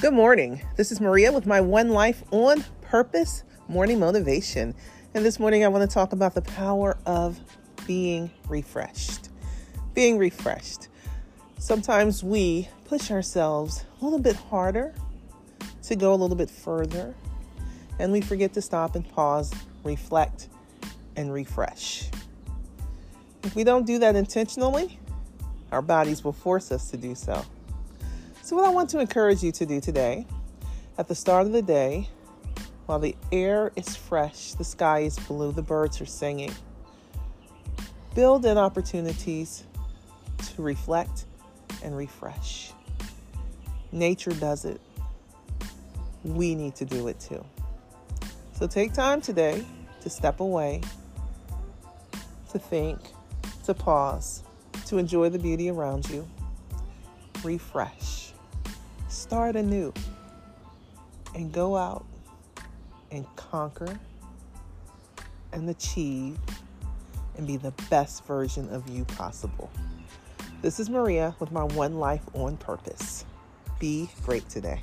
Good morning. This is Maria with my One Life on Purpose morning motivation. And this morning I want to talk about the power of being refreshed. Being refreshed. Sometimes we push ourselves a little bit harder to go a little bit further, and we forget to stop and pause, reflect, and refresh. If we don't do that intentionally, our bodies will force us to do so. So, what I want to encourage you to do today, at the start of the day, while the air is fresh, the sky is blue, the birds are singing, build in opportunities to reflect and refresh. Nature does it. We need to do it too. So, take time today to step away, to think, to pause, to enjoy the beauty around you, refresh start anew and go out and conquer and achieve and be the best version of you possible. This is Maria with my One Life on Purpose. Be great today.